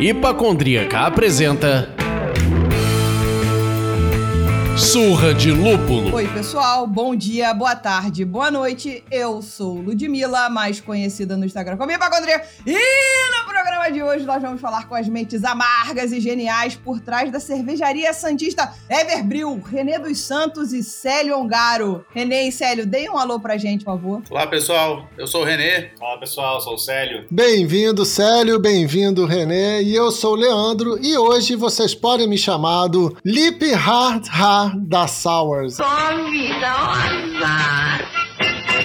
Hipacondríaca apresenta Surra de Lúpulo. Oi, pessoal. Bom dia, boa tarde, boa noite. Eu sou Ludmilla, mais conhecida no Instagram como Hipacondria. E de hoje nós vamos falar com as mentes amargas e geniais por trás da cervejaria santista Everbril, Renê dos Santos e Célio Ongaro. Renê e Célio, deem um alô pra gente, por favor. Olá, pessoal. Eu sou o Renê. Fala, pessoal. Eu sou o Célio. Bem-vindo, Célio. Bem-vindo, Renê. E eu sou o Leandro. E hoje vocês podem me chamar do Lip Hard Hard da Sours.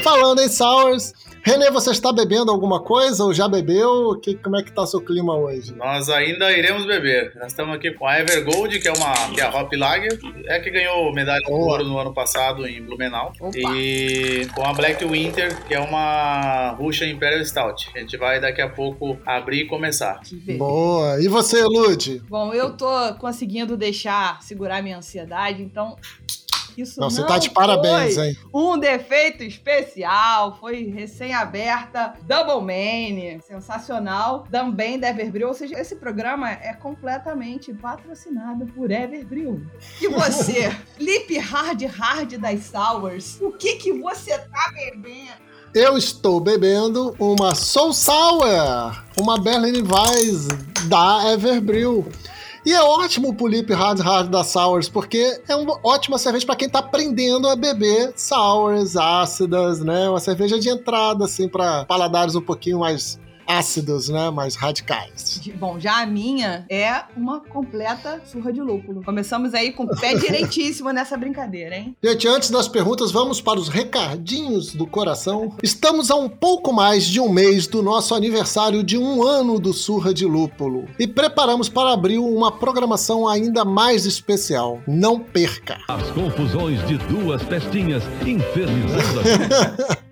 Falando em Sours, Renê, você está bebendo alguma coisa ou já bebeu? Que, como é que tá seu clima hoje? Nós ainda iremos beber. Nós estamos aqui com a Evergold, que é uma que é a Hop Lager, é que ganhou medalha de ouro no ano passado em Blumenau. Opa. E com a Black Winter, que é uma Russian Imperial Stout. A gente vai daqui a pouco abrir e começar. Boa. E você, Lud? Bom, eu tô conseguindo deixar, segurar minha ansiedade, então isso não, Não, você tá de parabéns, hein? um defeito especial, foi recém-aberta, Double Mane, sensacional, também da Everbril, ou seja, esse programa é completamente patrocinado por Everbril. E você, Lip Hard Hard das Sours, o que que você tá bebendo? Eu estou bebendo uma Soul Sour, uma Berliner Weiss da Everbril. E é ótimo pro Lip Hard Hard da Sours, porque é uma ótima cerveja para quem tá aprendendo a beber sours, ácidas, né? Uma cerveja de entrada, assim, para paladares um pouquinho mais ácidos, né? Mais radicais. Bom, já a minha é uma completa surra de lúpulo. Começamos aí com o pé direitíssimo nessa brincadeira, hein? Gente, antes das perguntas, vamos para os recadinhos do coração. Estamos a um pouco mais de um mês do nosso aniversário de um ano do Surra de Lúpulo e preparamos para abril uma programação ainda mais especial. Não perca! As confusões de duas infernizando a vida.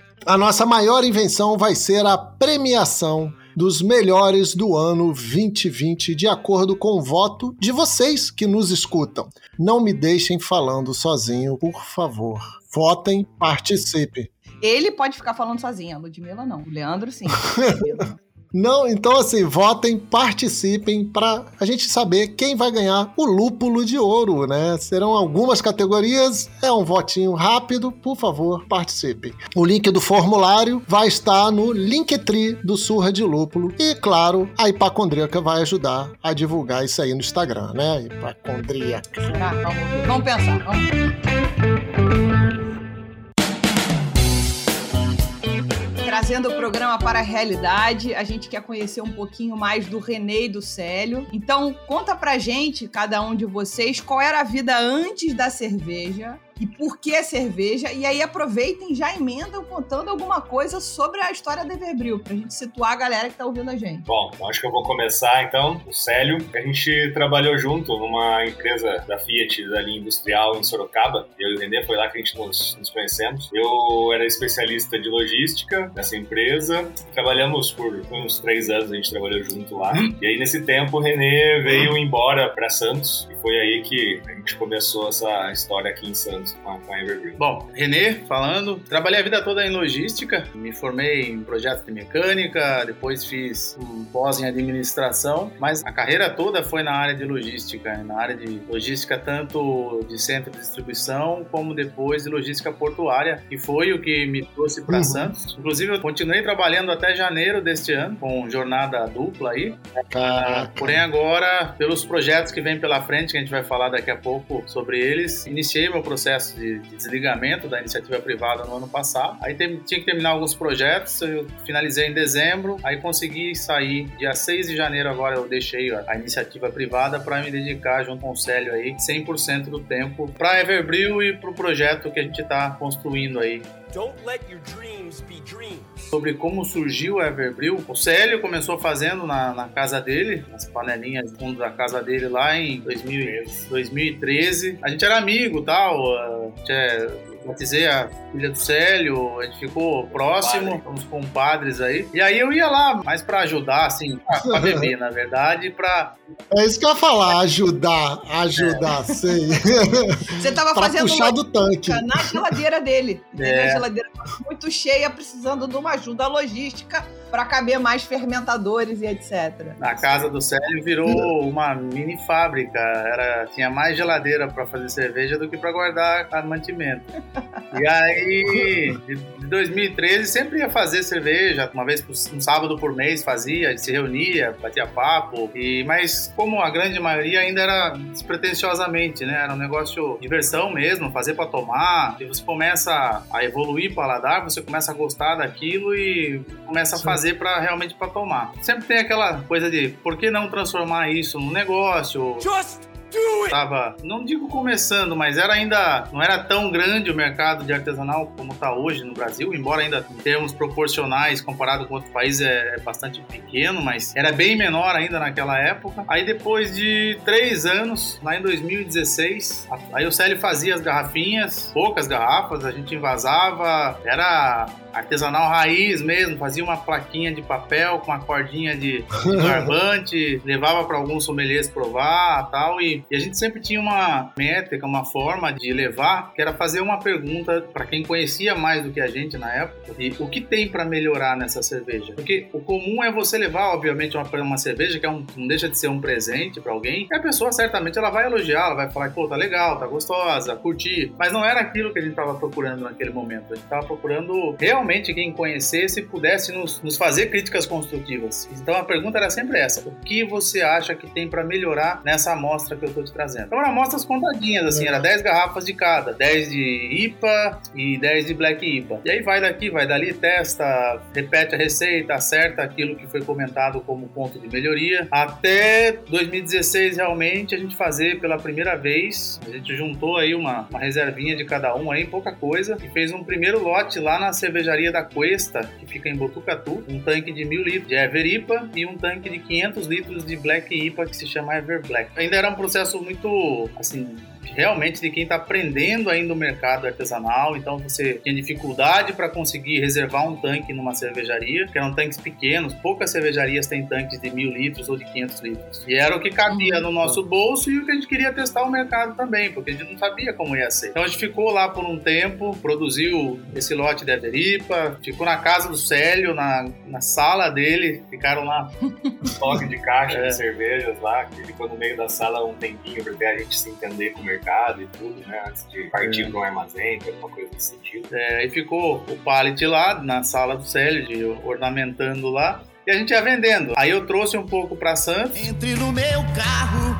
A nossa maior invenção vai ser a premiação dos melhores do ano 2020, de acordo com o voto de vocês que nos escutam. Não me deixem falando sozinho, por favor. Votem, participem. Ele pode ficar falando sozinho, a Ludmilla não. O Leandro, sim. Ludmilla não. Então assim, votem, participem para a gente saber quem vai ganhar o lúpulo de ouro, né? Serão algumas categorias, é um votinho rápido, por favor, participem. O link do formulário vai estar no Linktree do Surra de Lúpulo e, claro, a Hipacondríaca vai ajudar a divulgar isso aí no Instagram, né? Hipacondríaca. Será? Vamos. Vamos pensar. Vamos. Trazendo o programa para a realidade, a gente quer conhecer um pouquinho mais do Renê e do Célio. Então, conta pra gente, cada um de vocês, qual era a vida antes da cerveja e por que a cerveja. E aí aproveitem e já emendam contando alguma coisa sobre a história da Everbril, pra gente situar a galera que tá ouvindo a gente. Bom, acho que eu vou começar então. O Célio, a gente trabalhou junto numa empresa da Fiat, da linha industrial em Sorocaba. Eu e o Renê, foi lá que a gente nos, nos conhecemos. Eu era especialista de logística nessa empresa. Trabalhamos por uns três anos, a gente trabalhou junto lá. E aí, nesse tempo, o Renê veio embora para Santos. Foi aí que a gente começou essa história aqui em Santos com a, com a Evergreen. Bom, Renê falando. Trabalhei a vida toda em logística. Me formei em projetos de mecânica, depois fiz um pós em administração, mas a carreira toda foi na área de logística, na área de logística tanto de centro de distribuição como depois de logística portuária, que foi o que me trouxe para Uhum. Santos. Inclusive, eu continuei trabalhando até janeiro deste ano, com jornada dupla aí. Caraca. Porém, agora, pelos projetos que vem pela frente, que a gente vai falar daqui a pouco sobre eles, iniciei meu processo de, de desligamento da iniciativa privada no ano passado. Aí tem- tinha que terminar alguns projetos, eu finalizei em dezembro, aí consegui sair dia 6 de janeiro. Agora eu deixei a, a iniciativa privada para me dedicar junto com o Célio aí 100% do tempo para Everbril e para o projeto que a gente está construindo aí Don't let your dreams be dreams. sobre como surgiu a Everbril. O Célio começou fazendo na, na casa dele, nas panelinhas do fundo da casa dele lá em 2000, 2013. A gente era amigo tal, a gente é- batizei a filha do Célio, a gente ficou próximo, uns compadres aí. E aí eu ia lá mais pra ajudar, assim, pra, pra beber, na verdade, pra. É isso que eu ia falar, ajudar, ajudar, sei. Você tava pra fazendo puxar uma do tanque. na geladeira dele. É. A geladeira tava muito cheia, precisando de uma ajuda logística para caber mais fermentadores e etc. Na casa do Célio virou uma mini fábrica. Era, tinha mais geladeira para fazer cerveja do que para guardar mantimento. E aí, de de 2013, sempre ia fazer cerveja. Uma vez por, um sábado por mês fazia, se reunia, batia papo. E, mas como a grande maioria ainda era despretensiosamente, né? Era um negócio de diversão mesmo, fazer para tomar. E você começa a evoluir o paladar, você começa a gostar daquilo e começa a Sim. Fazer para realmente para tomar. Sempre tem aquela coisa de por que não transformar isso num negócio? Just! Tava, não digo começando, mas era ainda não era tão grande o mercado de artesanal como está hoje no Brasil, embora ainda em termos proporcionais comparado com outros países é, é bastante pequeno, mas era bem menor ainda naquela época. Aí depois de três anos, lá em 2016, a- aí o Célio fazia as garrafinhas, poucas garrafas, a gente envasava, era artesanal raiz mesmo, fazia uma plaquinha de papel com uma cordinha de, barbante, levava para alguns sommeliers provar tal, e, e a gente sempre tinha uma métrica, uma forma de levar, que era fazer uma pergunta para quem conhecia mais do que a gente na época, e o que tem para melhorar nessa cerveja? Porque o comum é você levar, obviamente, uma, uma cerveja que é um, não deixa de ser um presente para alguém, e a pessoa certamente ela vai elogiar, ela vai falar, pô, tá legal, tá gostosa, curti, mas não era aquilo que a gente estava procurando naquele momento, a gente estava procurando realmente quem conhecesse pudesse nos, nos fazer críticas construtivas. Então a pergunta era sempre essa: o que você acha que tem para melhorar nessa amostra que eu tô te trazendo? Então eram amostras contadinhas, assim, era 10 garrafas de cada, 10 de IPA e 10 de Black IPA. E aí vai daqui, vai dali, testa, repete a receita, acerta aquilo que foi comentado como ponto de melhoria. Até 2016, realmente, a gente fazer pela primeira vez, a gente juntou aí uma, uma reservinha de cada um aí, pouca coisa, e fez um primeiro lote lá na cervejaria da Cuesta, que fica em Botucatu, um tanque de mil litros de Ever IPA e um tanque de 500 litros de Black IPA que se chama Ever Black. Ainda era um processo muito, assim, realmente de quem está aprendendo ainda o mercado artesanal, então você tinha dificuldade para conseguir reservar um tanque numa cervejaria, que eram tanques pequenos, poucas cervejarias têm tanques de mil litros ou de 500 litros. E era o que cabia no nosso bolso e o que a gente queria testar o mercado também, porque a gente não sabia como ia ser. Então a gente ficou lá por um tempo, produziu esse lote de Everipa, ficou na casa do Célio, na, na sala dele, ficaram lá Estoque de caixa É. de cervejas lá, que ficou no meio da sala um tempinho até a gente se entender com o mercado e tudo, né? Antes de partir É. para um armazém, pra alguma coisa nesse sentido. É, aí ficou o pallet lá na sala do Célio, de, ornamentando lá. E a gente ia vendendo. Aí eu trouxe um pouco para Santos. Entre no meu carro,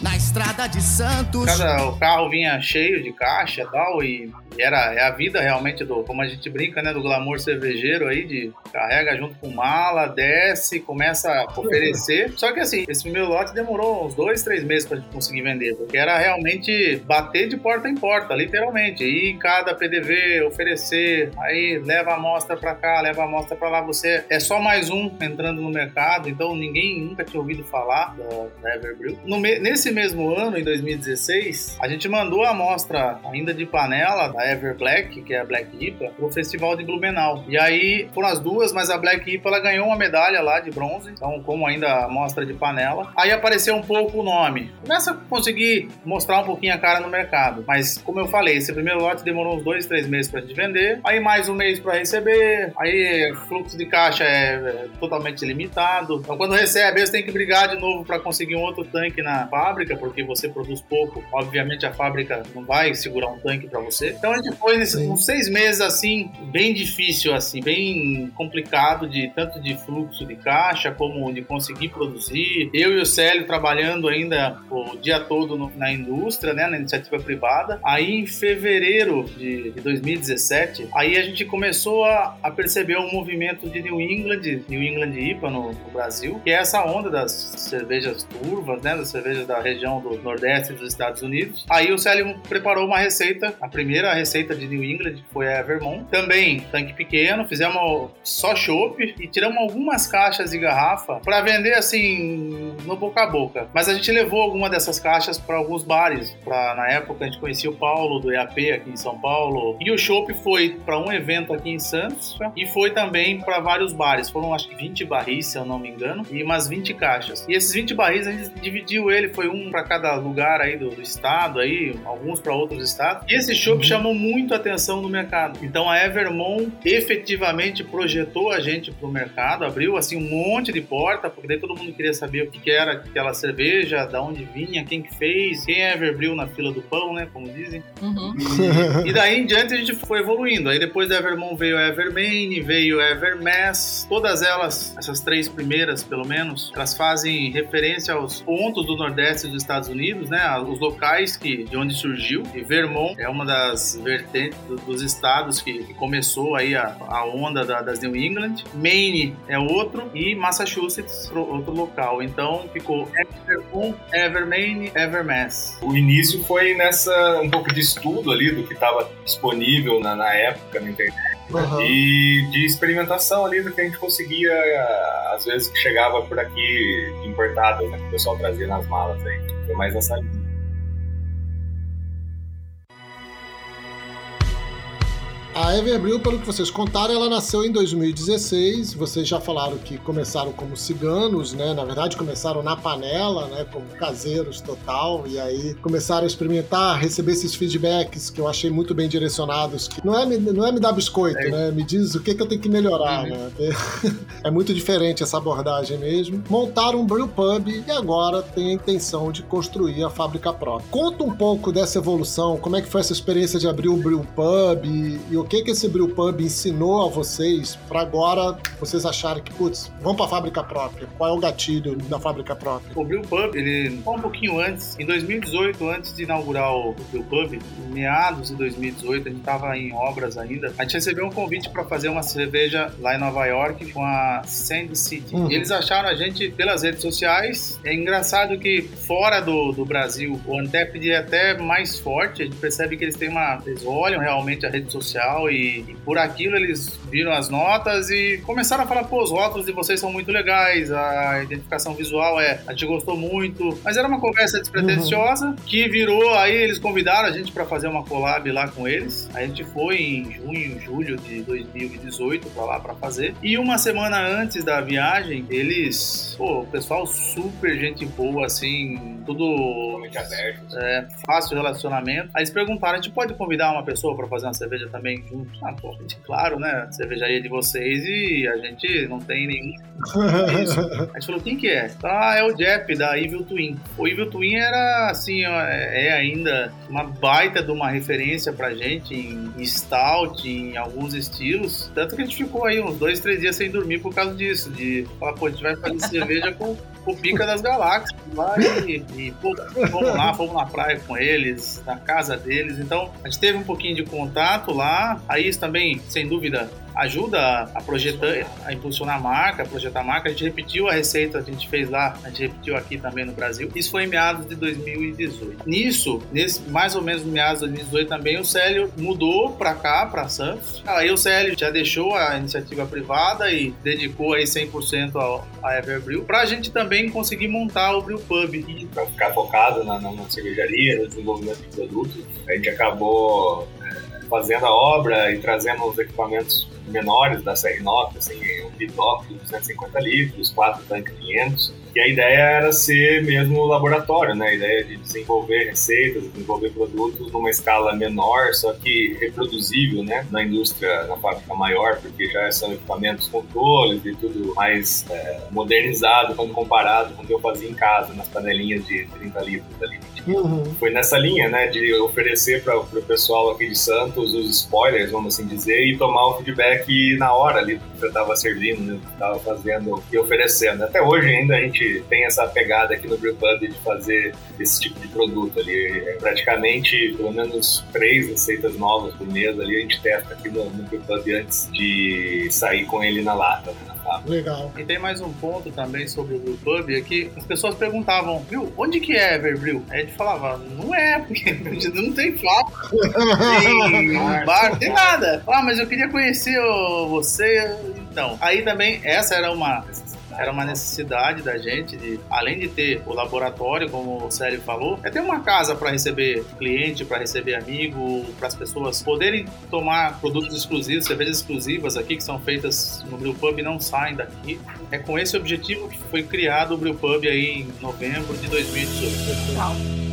na estrada de Santos. Cada, o carro vinha cheio de caixa e tal, e, e era é a vida realmente do, como a gente brinca, né, do glamour cervejeiro aí, de carrega junto com mala, desce, começa a oferecer. Só que assim, esse meu lote demorou uns dois, três meses pra gente conseguir vender, porque era realmente bater de porta em porta, literalmente. Em cada PDV, oferecer, aí leva a amostra pra cá, leva a amostra pra lá. Você é só mais um entrando no mercado, então ninguém nunca tinha ouvido falar da, da Everbrew. No nesse mesmo ano, em 2016, a gente mandou a amostra ainda de panela da Ever Black, que é a Black IPA, pro Festival de Blumenau. E aí foram as duas, mas a Black IPA ela ganhou uma medalha lá de bronze, então como ainda a amostra de panela. Aí apareceu um pouco o nome. Começa a conseguir mostrar um pouquinho a cara no mercado. Mas como eu falei, esse primeiro lote demorou uns dois, três meses pra gente vender. Aí mais um mês pra receber. Aí fluxo de caixa é, é totalmente limitado. Então quando recebe, você tem que brigar de novo pra conseguir um outro tanque na fábrica, porque você produz pouco. Obviamente a fábrica não vai segurar um tanque pra você. Então foi nesses Sim. uns seis meses assim, bem difícil assim, bem complicado de tanto de fluxo de caixa como de conseguir produzir. Eu e o Célio trabalhando ainda o dia todo no- na indústria, né, na iniciativa privada. Aí em fevereiro de, de 2017, aí a gente começou a, a perceber um movimento de New England, New England IPA no, no Brasil, que é essa onda das cervejas turvas, né, das cervejas da região região do Nordeste dos Estados Unidos. Aí o Célio preparou uma receita, a primeira receita de New England, que foi a Vermont. Também tanque pequeno, fizemos só chopp e tiramos algumas caixas de garrafa para vender assim no boca a boca. Mas a gente levou alguma dessas caixas para alguns bares. Pra, na época a gente conhecia o Paulo do EAP aqui em São Paulo. E o chopp foi para um evento aqui em Santos e foi também para vários bares. Foram acho que 20 barris, se eu não me engano, e umas 20 caixas. E esses 20 barris a gente dividiu ele, foi um para cada lugar aí do, do estado aí, alguns para outros estados. E esse chopp Uhum. Chamou muito atenção no mercado. Então a Evermont efetivamente projetou a gente pro mercado, abriu assim um monte de porta, porque daí todo mundo queria saber o que, que era aquela cerveja, da onde vinha, quem que fez, quem é Everbril na fila do pão, né, como dizem. Uhum. E daí em diante a gente foi evoluindo. Aí depois da Evermont veio a Evermain, veio a Evermass. Todas elas, essas três primeiras pelo menos, elas fazem referência aos pontos do Nordeste dos Estados Unidos, né? Os locais que, de onde surgiu. E Vermont é uma das vertentes do- dos estados que, que começou aí a, a onda da- das New England. Maine é outro e Massachusetts outro local. Então ficou Vermont, Evermain, Evermass. O início foi nessa um pouco de estudo ali do que estava disponível na, na época na internet Aham. e de experimentação ali do que a gente conseguia, às vezes que chegava por aqui importado, né, que o pessoal trazia nas malas aí. Foi mais nessa linha. A Everbril, pelo que vocês contaram, ela nasceu em 2016. Vocês já falaram que começaram como ciganos, né? Na verdade, começaram na panela, né? Como caseiros total. E aí começaram a experimentar, receber esses feedbacks que eu achei muito bem direcionados. Que não é, me- não é me dar biscoito, É. né? Me diz o que, que eu tenho que melhorar, Uhum. né? É muito diferente essa abordagem mesmo. Montaram um brew pub e agora tem a intenção de construir a fábrica própria. Conta um pouco dessa evolução, como é que foi essa experiência de abrir o brew pub e, e o que que esse brew pub ensinou a vocês para agora vocês acharem que, putz, vamos para a fábrica própria. Qual é o gatilho da fábrica própria? O Brew Pub, ele um pouquinho antes, em 2018, antes de inaugurar o Brew Pub, em meados de 2018, a gente estava em obras ainda, a gente recebeu um convite para fazer uma cerveja lá em Nova York com a Sand City. Uhum. E eles acharam a gente pelas redes sociais. É engraçado que fora do, do Brasil, o Untapped é até mais forte, a gente percebe que eles têm uma... eles olham realmente a rede social e, e por aquilo eles viram as notas e começaram a falar, pô, os rótulos de vocês são muito legais, a identificação visual é, a gente gostou muito. Mas era uma conversa despretensiosa que virou, aí eles convidaram a gente para fazer uma collab lá com eles. A gente foi em junho, julho de 2018 para lá para fazer. E uma semana antes da viagem, eles, pô, o pessoal super gente boa, assim, tudo Totalmente aberto. é, fácil relacionamento. Aí eles perguntaram: a gente pode convidar uma pessoa para fazer uma cerveja também junto? Ah, pô, claro, né? Cervejaria de vocês e a gente não tem nenhum. Isso. A gente falou: quem que é? Ah, é o Jeff da Evil Twin. O Evil Twin era, assim, é é ainda uma baita de uma referência pra gente em, stout, em alguns estilos. Tanto que a gente ficou aí uns dois, três dias sem dormir por causa disso. De falar, pô, a gente vai fazer cerveja com o Pica das Galáxias lá e, e pô, fomos lá, fomos na praia com eles, na casa deles. Então, a gente teve um pouquinho de contato lá. Aí isso também, sem dúvida, ajuda a- a projetar, a impulsionar a marca, a projetar a marca. A gente repetiu a receita que a gente fez lá, a gente repetiu aqui também no Brasil. Isso foi em meados de 2018. Nisso, nesse, mais ou menos meados de 2018 também, o Célio mudou pra cá, pra Santos. Aí o Célio já deixou a iniciativa privada e dedicou aí 100% ao, a Everbrew, pra gente também conseguir montar o Brew Pub. Para ficar focado na, na, na cervejaria, no desenvolvimento de produtos. A gente acabou fazendo a obra e trazendo os equipamentos menores da série Nokia, assim, um bitoque de 250 litros, quatro tanques 500. E a ideia era ser mesmo laboratório, né? A ideia de desenvolver receitas, desenvolver produtos numa escala menor, só que reproduzível, né? Na indústria, na fábrica maior, porque já são equipamentos controles e tudo mais é, modernizado quando comparado com o que eu fazia em casa, nas panelinhas de 30 litros ali. Uhum. Foi nessa linha, né, de oferecer para o pessoal aqui de Santos os spoilers, vamos assim dizer, e tomar o feedback na hora ali do que eu estava servindo, né, do que estava fazendo e oferecendo. Até hoje ainda a gente tem essa pegada aqui no Brewpub de fazer esse tipo de produto ali. É praticamente pelo menos três receitas novas por mês ali a gente testa aqui no, no Brewpub antes de sair com ele na lata, né, na. Legal. E tem mais um ponto também sobre o Brew Pub, é que as pessoas perguntavam, viu, onde que é Everbrew? Aí a gente falava, não é, porque não tem fábrica, tem bar, não tem nada. Ah, mas eu queria conhecer o- você, então. Aí também, essa era uma... Era uma necessidade da gente, de, além de ter o laboratório, como o Célio falou, é ter uma casa para receber cliente, para receber amigo, para as pessoas poderem tomar produtos exclusivos, cervejas exclusivas aqui que são feitas no Brew Pub e não saem daqui. É com esse objetivo que foi criado o Brew Pub aí em novembro de 2018. Legal.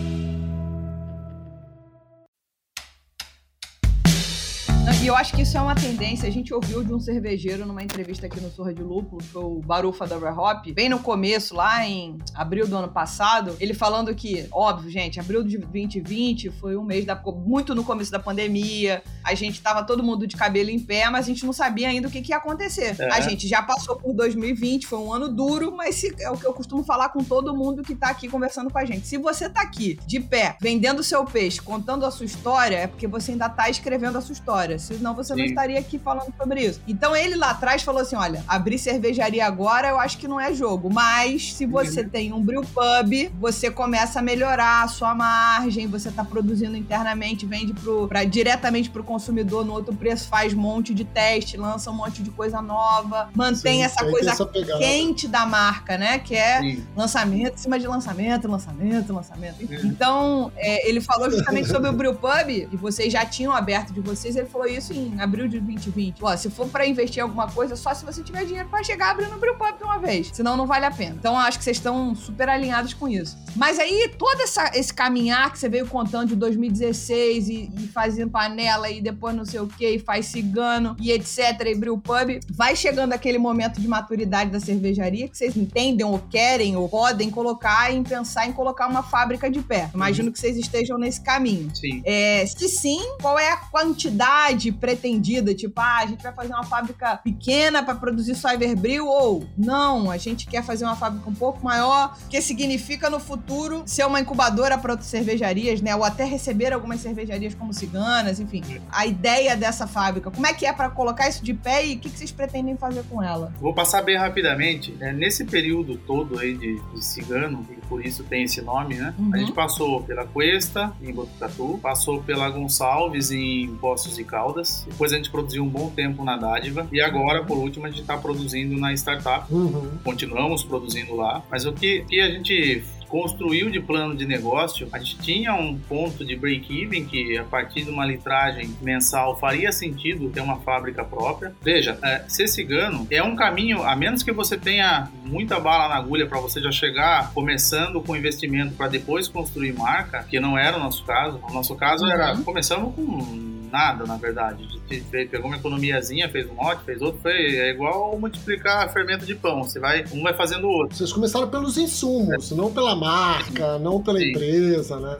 E eu acho que isso é uma tendência. A gente ouviu de um cervejeiro numa entrevista aqui no Sorra de Lúpulo, que foi o Barufa da Hop, bem no começo, lá em abril do ano passado, ele falando que, óbvio, gente, abril de 2020 foi um mês da, muito no começo da pandemia, a gente tava todo mundo de cabelo em pé, mas a gente não sabia ainda o que, que ia acontecer. É. A gente já passou por 2020, foi um ano duro, mas se- é o que eu costumo falar com todo mundo que tá aqui conversando com a gente. Se você tá aqui, de pé, vendendo seu peixe, contando a sua história, é porque você ainda tá escrevendo a sua história. Senão você não Sim. estaria aqui falando sobre isso. Então ele lá atrás falou assim: olha, abrir cervejaria agora eu acho que não é jogo. Mas se você tem um brew pub, você começa a melhorar a sua margem, você tá produzindo internamente, vende pro, pra, diretamente pro consumidor no outro preço, faz um monte de teste, lança um monte de coisa nova, mantém Sim, essa coisa essa quente da marca, né? Que é Sim. lançamento em cima de lançamento, lançamento, lançamento. enfim. Então, é, ele falou justamente sobre o Brew Pub, que vocês já tinham aberto de vocês, ele falou isso em abril de 2020. Ó, se for pra investir em alguma coisa, só se você tiver dinheiro pra chegar abrindo o Pub de uma vez. Senão não vale a pena. Então, eu acho que vocês estão super alinhados com isso. Mas aí, todo essa- esse caminhar que você veio contando de 2016 e, e fazendo panela e depois não sei o que, e faz cigano e etc, e Brew Pub, vai chegando aquele momento de maturidade da cervejaria que vocês entendem ou querem ou podem colocar em pensar em colocar uma fábrica de pé. Imagino que vocês estejam nesse caminho. Sim. É, se sim, qual é a quantidade pretendida? Tipo, ah, a gente vai fazer uma fábrica pequena para produzir só Everbril ou não, a gente quer fazer uma fábrica um pouco maior, que significa no futuro ser uma incubadora para outras cervejarias, né? Ou até receber algumas cervejarias como ciganas, enfim. A ideia dessa fábrica, como é que é para colocar isso de pé e o que, que vocês pretendem fazer com ela? Vou passar bem rapidamente. É, nesse período todo aí de, de cigano, e por isso tem esse nome, né? Uhum. A gente passou pela Cuesta, em Botucatu, passou pela Gonçalves, em Poços de Caldas. Depois a gente produziu um bom tempo na Dádiva. E agora, por último, a gente está produzindo na Startup. Uhum. Continuamos produzindo lá. Mas o que, que a gente construiu de plano de negócio, a gente tinha um ponto de break-even que a partir de uma litragem mensal faria sentido ter uma fábrica própria. Veja, é, ser cigano é um caminho, a menos que você tenha muita bala na agulha para você já chegar começando com investimento para depois construir marca, que não era o nosso caso. O nosso caso era Uhum. começamos com nada, na verdade. Fez- pegou uma economiazinha, fez um lote, fez outro, foi é igual multiplicar fermento de pão. Você vai, um vai fazendo o outro. Vocês começaram pelos insumos, não pela marca, não pela Sim. empresa, né?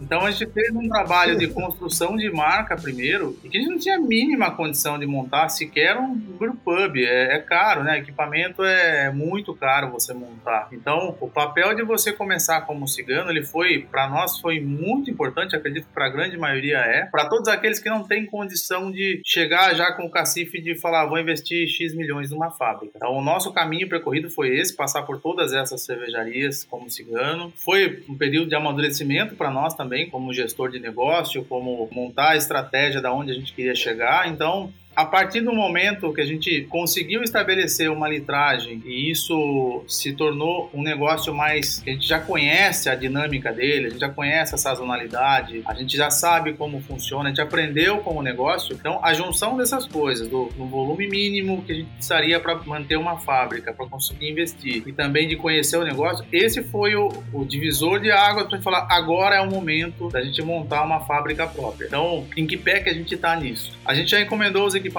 Então a gente fez um trabalho de construção de marca primeiro e que a gente não tinha a mínima condição de montar sequer um brew pub. É, é caro, né? Equipamento é muito caro você montar. Então o papel de você começar como cigano, ele foi, para nós, foi muito importante. Acredito que para a grande maioria é. Para todos aqueles que não têm condição de chegar já com o cacife de falar, vou investir X milhões numa fábrica. Então o nosso caminho percorrido foi esse, passar por todas essas cervejarias como cigano. Foi um período de amadurecimento para nós também, como gestor de negócio, como montar a estratégia da onde a gente queria chegar. Então, a partir do momento que a gente conseguiu estabelecer uma litragem e isso se tornou um negócio mais que a gente já conhece a dinâmica dele, a gente já conhece a sazonalidade, a gente já sabe como funciona, a gente aprendeu como negócio. Então, a junção dessas coisas, do, do volume mínimo que a gente precisaria para manter uma fábrica, para conseguir investir e também de conhecer o negócio, esse foi o, o divisor de água para falar agora é o momento da gente montar uma fábrica própria. Então, em que pé que a gente está nisso? A gente já encomendou os equipamentos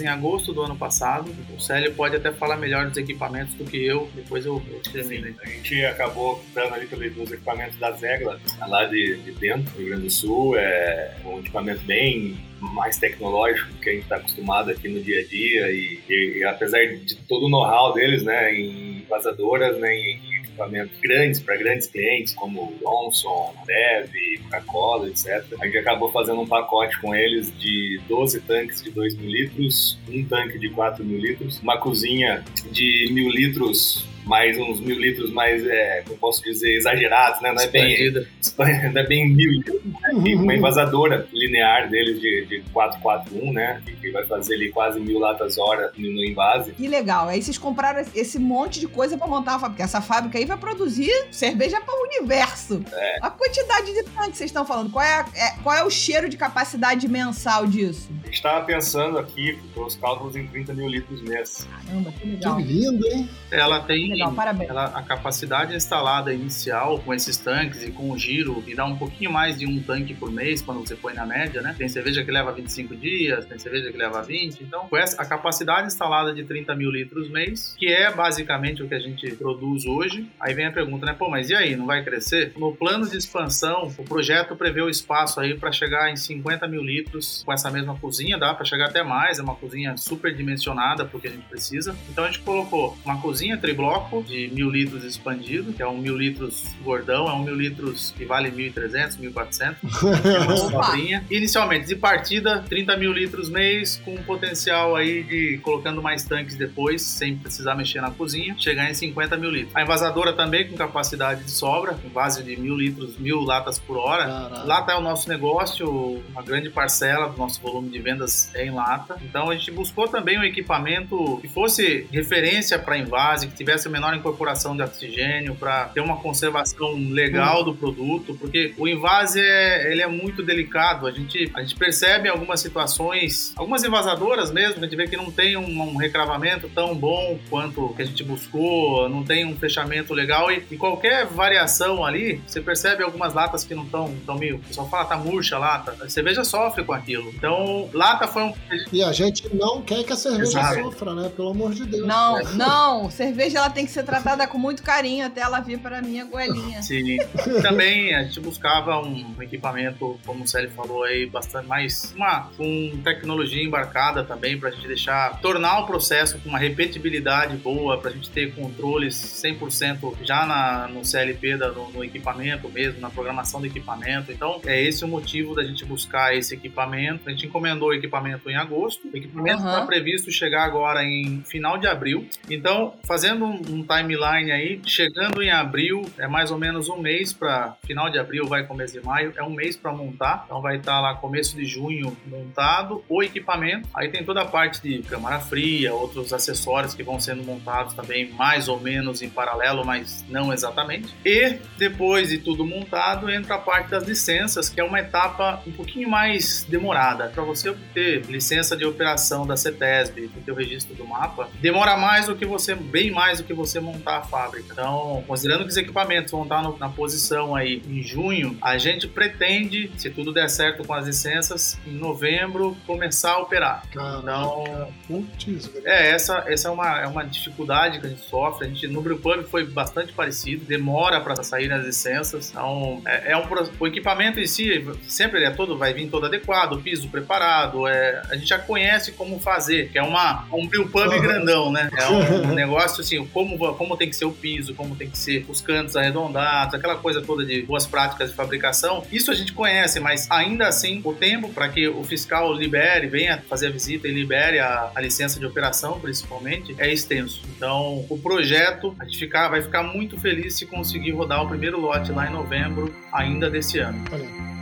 em agosto do ano passado. O Célio pode até falar melhor dos equipamentos do que eu, depois eu, eu termino. A gente acabou dando ali pelos equipamentos da Zegla, lá de, de dentro, do Rio Grande do Sul. É um equipamento bem mais tecnológico que a gente está acostumado aqui no dia a dia. E, e- e apesar de todo o know-how deles, né, em vazadoras, né, em equipamentos grandes para grandes clientes, como Johnson, Bev, Coca-Cola, etc. A gente acabou fazendo um pacote com eles de 12 tanques de 2 mil litros, um tanque de 4 mil litros, uma cozinha de mil litros mais uns mil litros mais, é, como posso dizer, exagerados, né? Não é bem, não é bem mil litros, né? E uma envasadora linear deles de, de 441, né? Que, que vai fazer ali quase mil latas hora no, no invase. Que legal. Aí vocês compraram esse monte de coisa pra montar a fábrica. Essa fábrica aí vai produzir cerveja para o universo. A quantidade de tanques que vocês estão falando, qual é, a- é- qual é o cheiro de capacidade mensal disso? A gente estava pensando aqui, pelos cálculos, em 30 mil litros mês. Caramba, que Que legal. lindo, hein? Ela tem Legal, parabéns. ela- a capacidade instalada inicial com esses tanques e com o giro e dá um pouquinho mais de um tanque por mês quando você põe na média, né? Tem cerveja que leva 25 dias, tem cerveja que leva 20. Então, com essa, a capacidade instalada de 30 mil litros mês, que é basicamente o que a gente produz hoje. Aí vem a pergunta, né? Pô, mas e aí? Não vai crescer? No plano de expansão, o projeto prevê o espaço aí para chegar em 50 mil litros com essa mesma cozinha, dá para chegar até mais. É uma cozinha super dimensionada para o que a gente precisa. Então a gente colocou uma cozinha tribloco de mil litros expandido, que é um mil litros gordão, é um mil litros que vale 1.300, 1.400. É uma sobrinha. Inicialmente, de partida, 30 mil litros mês, com um potencial aí de colocando mais tanques depois, sem precisar mexer na cozinha, chegar em 50 mil litros. A envasadora também com capacidade de sobra, com base de mil litros, mil latas por hora. Caralho. Lata é o nosso negócio, uma grande parcela do nosso volume de vendas é em lata. Então a gente buscou também um equipamento que fosse referência para invase, que tivesse a menor incorporação de oxigênio, para ter uma conservação legal do produto, porque o invase é, ele é muito delicado. A gente, a gente percebe em algumas situações, algumas envasadoras mesmo, a gente vê que não tem um, um recravamento tão bom quanto que a gente buscou, não tem um fechamento legal e, e qualquer variação ali, você percebe algumas latas que não estão tão meio, o pessoal fala, tá murcha a lata, a cerveja sofre com aquilo. Então, lata foi um E a gente não quer que a cerveja Exato. sofra, né? Pelo amor de Deus. Não, não. Cerveja ela tem que ser tratada com muito carinho até ela vir para minha goelinha. Sim. Também a gente buscava um equipamento, como o Célio falou aí, bastante mais uma com tecnologia embarcada também pra gente deixar tornar o processo com uma repetibilidade boa, pra gente ter controles 100% já na, no CLP da, no, no equipamento mesmo, na programação do equipamento. Então, é esse o motivo da gente buscar esse equipamento. A gente encomendou o equipamento em agosto. O equipamento está Aham. previsto chegar agora em final de abril. Então, fazendo um, um timeline aí, chegando em abril, é mais ou menos um mês para final de abril, vai começo de maio, é um mês para montar. Então, vai estar lá começo de junho montado o equipamento. Aí tem toda a parte de câmara fria, outros acessórios que vão sendo montados também mais ou menos em paralelo, mas não exatamente. E depois de tudo montado, entra a parte das licenças, que é uma etapa um pouquinho mais demorada. Para você obter licença de operação da CETESB, o registro do mapa, demora mais do que você, bem mais do que você montar a fábrica. Então, considerando que os equipamentos vão estar no- na posição aí em junho, a gente pretende, se tudo der certo com as licenças, em novembro começar a operar. Caraca. Então, Putz, é, essa, essa é, uma, é uma dificuldade que a gente sofre. A gente, no Brewpub foi bastante parecido, demora para sair as licenças. Então, é, é um, o equipamento em si, sempre é todo, vai vir todo adequado, o piso preparado. É, a gente já conhece como fazer, que é uma, um Brewpub Uhum. grandão, né? É um negócio assim, como, como tem que ser o piso, como tem que ser os cantos arredondados, aquela coisa toda de boas práticas de fabricação. Isso a gente conhece, mas ainda assim, o tempo para que o fiscal libere, venha fazer a visita e libere a, a licença de operação, principalmente, é extenso. Então, o projeto, a gente vai ficar muito feliz se conseguir rodar o primeiro lote lá em novembro, ainda desse ano.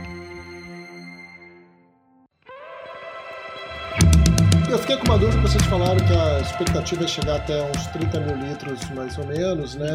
Eu fiquei com uma dúvida, vocês falaram que a expectativa é chegar até uns 30 mil litros, mais ou menos, né?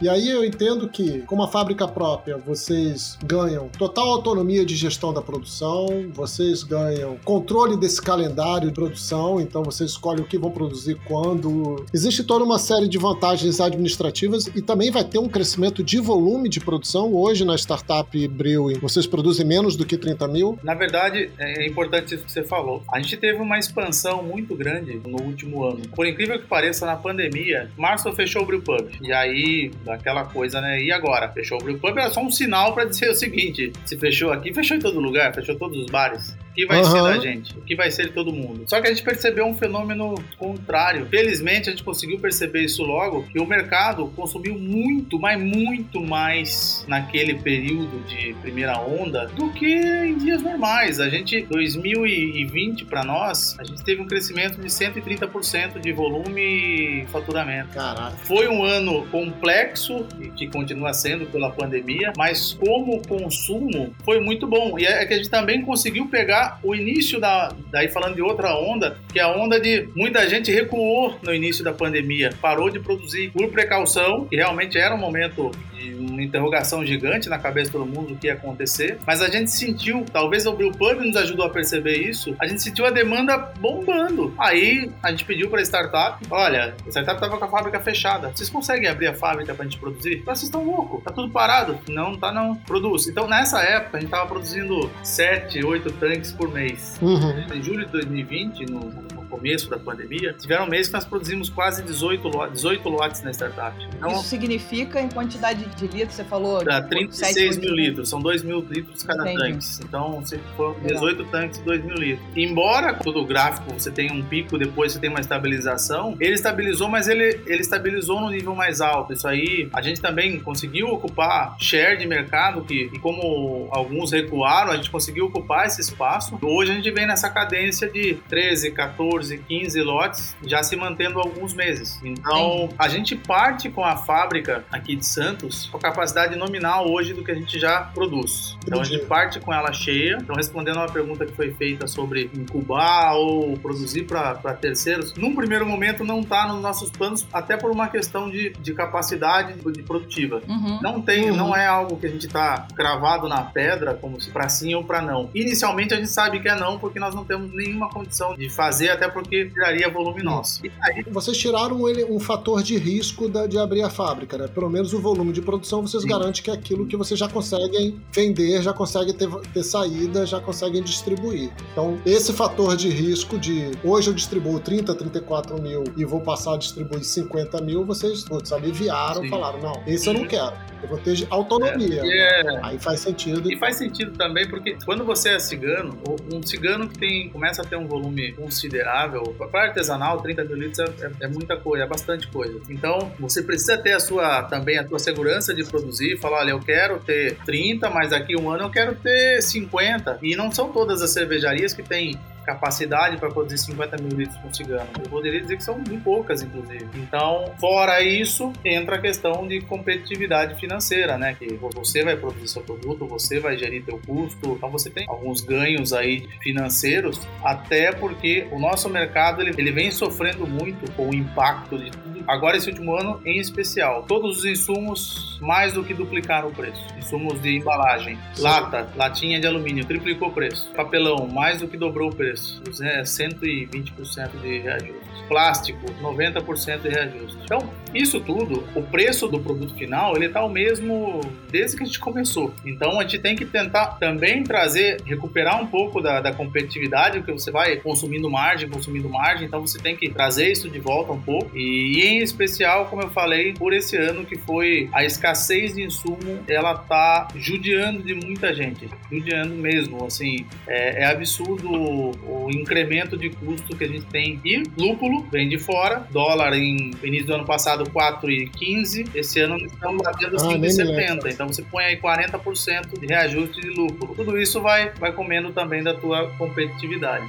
E aí eu entendo que, com uma fábrica própria, vocês ganham total autonomia de gestão da produção, vocês ganham controle desse calendário de produção, então vocês escolhem o que vão produzir quando. Existe toda uma série de vantagens administrativas e também vai ter um crescimento de volume de produção. Hoje, na startup Brewing, vocês produzem menos do que 30 mil. Na verdade, é importante isso que você falou. A gente teve uma expansão muito grande no último ano. Por incrível que pareça, na pandemia, março fechou o Brewpub. E aí, daquela coisa, né? E agora? Fechou o Brewpub era só um sinal para dizer o seguinte: se fechou aqui, fechou em todo lugar, fechou todos os bares. O que vai ser Aham. da gente? O que vai ser de todo mundo? Só que a gente percebeu um fenômeno contrário. Felizmente, a gente conseguiu perceber isso logo, que o mercado consumiu muito, mas muito mais naquele período de primeira onda do que em dias normais. A gente, 2020 para nós, a gente teve um crescimento de 130% de volume e faturamento. Caraca. Foi um ano complexo, e que continua sendo pela pandemia, mas como consumo foi muito bom. E é que a gente também conseguiu pegar o início da. Daí falando de outra onda, que é a onda de muita gente recuou no início da pandemia, parou de produzir por precaução, que realmente era um momento de uma interrogação gigante na cabeça de todo mundo o que ia acontecer. Mas a gente sentiu, talvez o Brewpub nos ajudou a perceber isso, a gente sentiu a demanda bombando. Aí a gente pediu para a startup: olha, a startup estava com a fábrica fechada. Vocês conseguem abrir a fábrica para a gente produzir? Mas vocês estão loucos, tá tudo parado. Não, tá não. Produz. Então nessa época a gente estava produzindo 7, 8 tanques por mês. Uhum. Em julho de 2020, no, no começo da pandemia, tiveram meses que nós produzimos quase 18, lo- 18 lotes na startup. Então, Isso significa em quantidade de litros, você falou? Dá tipo, 36 sete, mil litros, são 2 mil litros cada Entendi. tanque. Então, se for Legal. 18 tanques, 2 mil litros. Embora todo gráfico você tenha um pico, depois você tem uma estabilização, ele estabilizou, mas ele, ele estabilizou no nível mais alto. Isso aí, a gente também conseguiu ocupar share de mercado, que, e como alguns recuaram, a gente conseguiu ocupar esse espaço. Hoje a gente vem nessa cadência de 13, 14, 15 lotes, já se mantendo alguns meses. Então, a gente parte com a fábrica aqui de Santos com a capacidade nominal hoje do que a gente já produz. Então, a gente parte com ela cheia. Então, respondendo a uma pergunta que foi feita sobre incubar ou produzir para terceiros, num primeiro momento não está nos nossos planos, até por uma questão de, de capacidade de, produtiva. Uhum. Não tem, Uhum. não é algo que a gente tá cravado na pedra, como se pra sim ou pra não. Inicialmente a gente sabe que é não, porque nós não temos nenhuma condição de fazer, até porque tiraria volume nosso. Aí, Vocês tiraram ele, um fator de risco da- de abrir a fábrica, né? Pelo menos o volume de produção vocês Sim. garantem que é aquilo que vocês já conseguem vender, já conseguem ter, ter saída, já conseguem distribuir. Então, esse fator de risco de hoje eu distribuo 30, 34 mil e vou passar a distribuir 50 mil, vocês putz, aliviaram, Sim. falaram, não, esse eu não Uhum. quero. Eu vou ter autonomia. e é- Aí faz sentido. E faz sentido também, porque quando você é cigano, um cigano que tem, começa a ter um volume considerável, para artesanal, 30 mil litros é, é- muita coisa, é bastante coisa. Então, você precisa ter a sua, também a sua segurança de produzir, falar, olha, eu quero ter 30, mas daqui um ano eu quero ter 50. E não são todas as cervejarias que têm capacidade para produzir 50 mil litros com cigano. Eu poderia dizer que são muito poucas, inclusive. Então, fora isso, entra a questão de competitividade financeira, né? Que você vai produzir seu produto, você vai gerir teu custo, então você tem alguns ganhos aí financeiros, até porque o nosso mercado ele, ele vem sofrendo muito com o impacto de. Agora esse último ano em especial, todos os insumos mais do que duplicaram o preço. Insumos de embalagem, lata, latinha de alumínio triplicou o preço. Papelão mais do que dobrou o preço, é 120% de reajuste. Plástico, 90% de reajuste. Então, isso tudo, o preço do produto final, ele tá o mesmo desde que a gente começou. Então, a gente tem que tentar também trazer, recuperar um pouco da, da competitividade, porque você vai consumindo margem, consumindo margem, então você tem que trazer isso de volta um pouco. E, em especial, como eu falei, por esse ano que foi a escassez de insumo, ela tá judiando de muita gente. Judiando mesmo, assim, é, é absurdo o, o incremento de custo que a gente tem. E lúpulo vem de fora, dólar em início do ano passado 4,15, esse ano nós estamos batendo Ah, nem me 5,70. Então você põe aí 40% de reajuste de lúpulo. Tudo isso vai, vai comendo também da tua competitividade.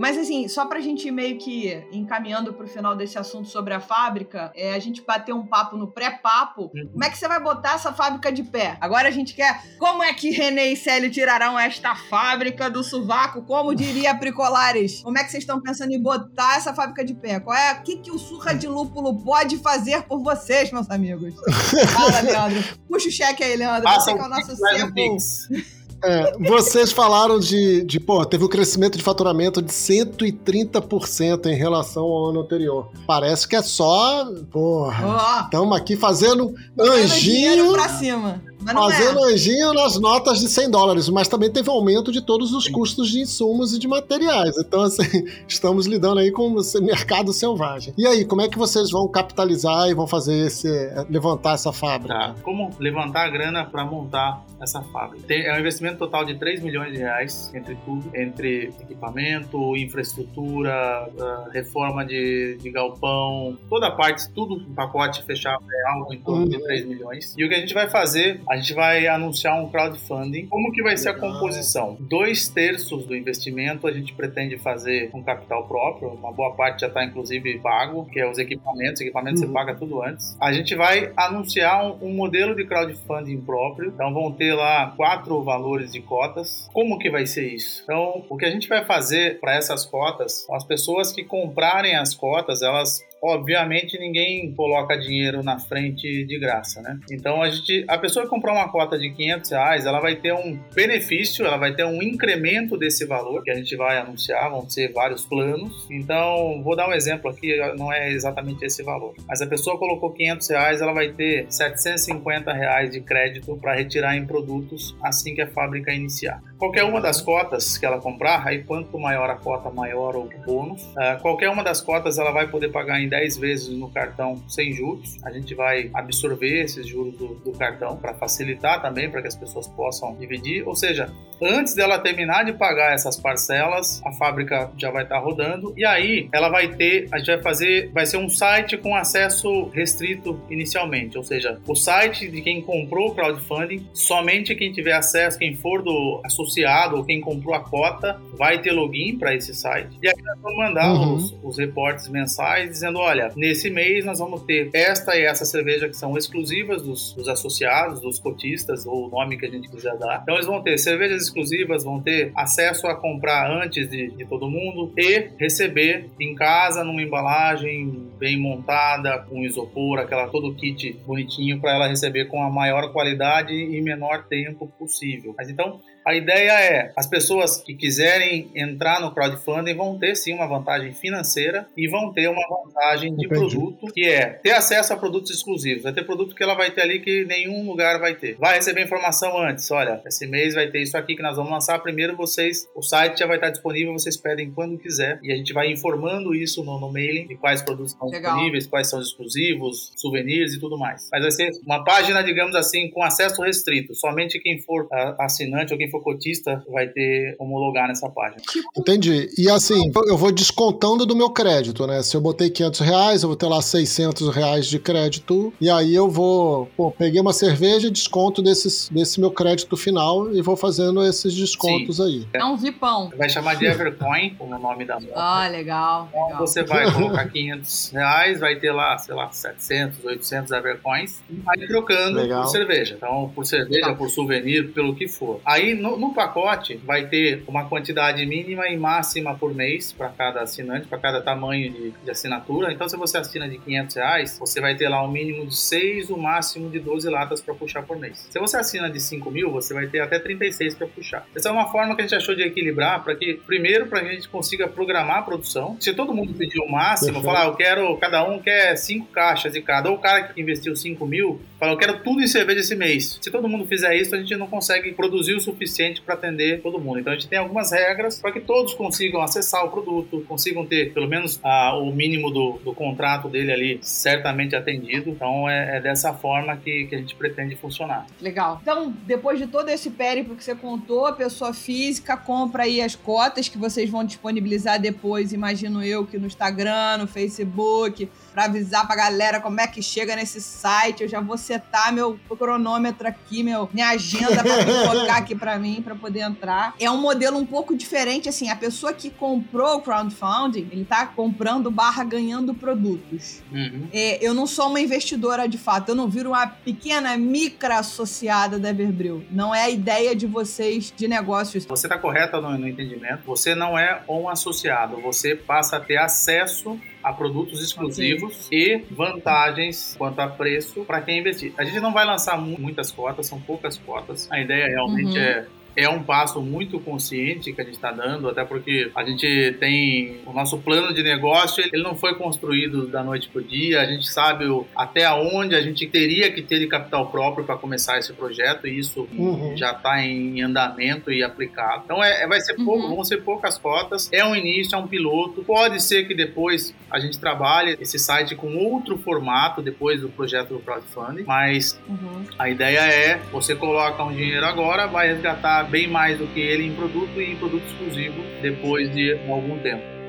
Mas assim, só pra gente ir meio que encaminhando pro final desse assunto sobre a fábrica, é a gente bater um papo no pré-papo. Uhum. Como é que você vai botar essa fábrica de pé? Agora a gente quer. Como é que René e Célio tirarão esta fábrica do sovaco? Como diria Pricolares? Como é que vocês estão pensando em botar essa fábrica de pé? Qual é? O que, que o Surra de Lúpulo pode fazer por vocês, meus amigos? Fala, Leandro. Puxa o cheque aí, Leandro. Passa Você o que é o nosso CFO. É, vocês falaram de, de, pô, teve um crescimento de faturamento de 130% em relação ao ano anterior. Parece que é só, porra, Ó, estamos aqui fazendo anjinho, pra cima. Mas não Fazendo é. anjinho nas notas de 100 dólares, mas também teve aumento de todos os custos de insumos e de materiais. Então, assim, estamos lidando aí com esse mercado selvagem. E aí, como é que vocês vão capitalizar e vão fazer esse, levantar essa fábrica? Tá. Como levantar a grana para montar essa fábrica? Tem- é um investimento total de 3 milhões de reais, entre tudo, entre equipamento, infraestrutura, ah, reforma de, de galpão, toda a parte, tudo um pacote fechado é algo em torno de Uhum. 3 milhões. E o que a gente vai fazer? A gente vai anunciar um crowdfunding. Como que vai ser a composição? Dois terços do investimento a gente pretende fazer com capital próprio, uma boa parte já está inclusive pago, que é os equipamentos, equipamentos Uhum. você paga tudo antes. A gente vai anunciar um, um modelo de crowdfunding próprio, então vão ter lá quatro valores de cotas. Como que vai ser isso? Então, o que a gente vai fazer para essas cotas, as pessoas que comprarem as cotas, elas Obviamente ninguém coloca dinheiro na frente de graça, né? Então a gente, a pessoa que comprar uma cota de 500 reais, ela vai ter um benefício, ela vai ter um incremento desse valor que a gente vai anunciar, vão ser vários planos. Então vou dar um exemplo aqui, não é exatamente esse valor, mas a pessoa colocou 500 reais, ela vai ter 750 reais de crédito para retirar em produtos assim que a fábrica iniciar. Qualquer uma das cotas que ela comprar, aí quanto maior a cota, maior o bônus. Ah, qualquer uma das cotas ela vai poder pagar em 10 vezes no cartão sem juros. A gente vai absorver esses juros do, do cartão para facilitar também, para que as pessoas possam dividir. Ou seja, antes dela terminar de pagar essas parcelas, a fábrica já vai estar rodando e aí ela vai ter, a gente vai fazer, vai ser um site com acesso restrito inicialmente, ou seja, o site de quem comprou o crowdfunding, somente quem tiver acesso, quem for do associado ou quem comprou a cota, vai ter login para esse site. E aí nós vamos mandar Uhum. os, os reportes mensais dizendo, olha, nesse mês nós vamos ter esta e essa cerveja que são exclusivas dos, dos associados, dos cotistas, ou o nome que a gente quiser dar. Então eles vão ter cervejas exclusivas, vão ter acesso a comprar antes de, de todo mundo e receber em casa, numa embalagem bem montada, com isopor, aquela todo o kit bonitinho para ela receber com a maior qualidade e menor tempo possível. Mas então a ideia é, as pessoas que quiserem entrar no crowdfunding vão ter sim uma vantagem financeira e vão ter uma vantagem de Entendi. produto, que é ter acesso a produtos exclusivos. Vai ter produto que ela vai ter ali que nenhum lugar vai ter. Vai receber informação antes, olha, esse mês vai ter isso aqui que nós vamos lançar. Primeiro vocês, o site já vai estar disponível, vocês pedem quando quiser e a gente vai informando isso no, no mailing de quais produtos estão Legal. disponíveis, quais são os exclusivos, souvenirs e tudo mais. Mas vai ser uma página, digamos assim, com acesso restrito. Somente quem for ah, assinante ou quem for cotista vai ter como logar nessa página. Entendi. E assim, eu vou descontando do meu crédito, né? Se eu botei 500 reais, eu vou ter lá 600 reais de crédito. E aí eu vou, pô, peguei uma cerveja, desconto desses, desse meu crédito final e vou fazendo esses descontos aí. É um vipão. Vai chamar de Evercoin, como o nome da moto. Ah, legal. Então legal. você vai colocar 500 reais, vai ter lá, sei lá, 700, 800 Evercoins e vai trocando Legal. por cerveja. Então, por cerveja, Legal. por souvenir, pelo que for. Aí, no, no pacote, vai ter uma quantidade mínima e máxima por mês para cada assinante, para cada tamanho de, de assinatura. Então, se você assina de 500 reais, você vai ter lá um mínimo de 6, o máximo de 12 latas para puxar por mês. Se você assina de 5 mil, você vai ter até 36 para puxar. Essa é uma forma que a gente achou de equilibrar para que, primeiro, para que a gente consiga programar a produção. Se todo mundo pedir o máximo, falar, eu quero, cada um quer 5 caixas de cada, ou o cara que investiu 5 mil, fala, eu quero tudo em cerveja esse mês. Se todo mundo fizer isso, a gente não consegue produzir o suficiente para atender todo mundo. Então a gente tem algumas regras para que todos consigam acessar o produto, consigam ter pelo menos ah, o mínimo do, do contrato dele ali certamente atendido. Então é, é dessa forma que, que a gente pretende funcionar. Legal. Então, depois de todo esse périplo que você contou, a pessoa física compra aí as cotas que vocês vão disponibilizar depois, imagino eu, que no Instagram, no Facebook, pra avisar pra galera como é que chega nesse site. Eu já vou setar meu cronômetro aqui, meu, minha agenda pra colocar aqui pra mim, pra poder entrar. É um modelo um pouco diferente, assim, a pessoa que comprou o crowdfunding, ele tá comprando barra ganhando produtos. Uhum. É, eu não sou uma investidora de fato, eu não viro uma pequena micro associada da Everbril. Não é a ideia de vocês de negócios. Você está correta no, no entendimento. Você não é um associado. Você passa a ter acesso a produtos exclusivos e vantagens quanto a preço para quem investir. A gente não vai lançar mu- muitas cotas, são poucas cotas. A ideia realmente Uhum. é é um passo muito consciente que a gente está dando, até porque a gente tem o nosso plano de negócio, ele não foi construído da noite para o dia, a gente sabe até onde a gente teria que ter de capital próprio para começar esse projeto e isso Uhum. já está em andamento e aplicado. Então é, é- vai ser pouco, Uhum. vão ser poucas cotas, é um início, é um piloto, pode ser que depois a gente trabalhe esse site com outro formato depois do projeto do crowdfunding, mas Uhum. a ideia é você coloca um dinheiro agora, vai resgatar bem mais do que ele em produto e em produto exclusivo depois de algum tempo.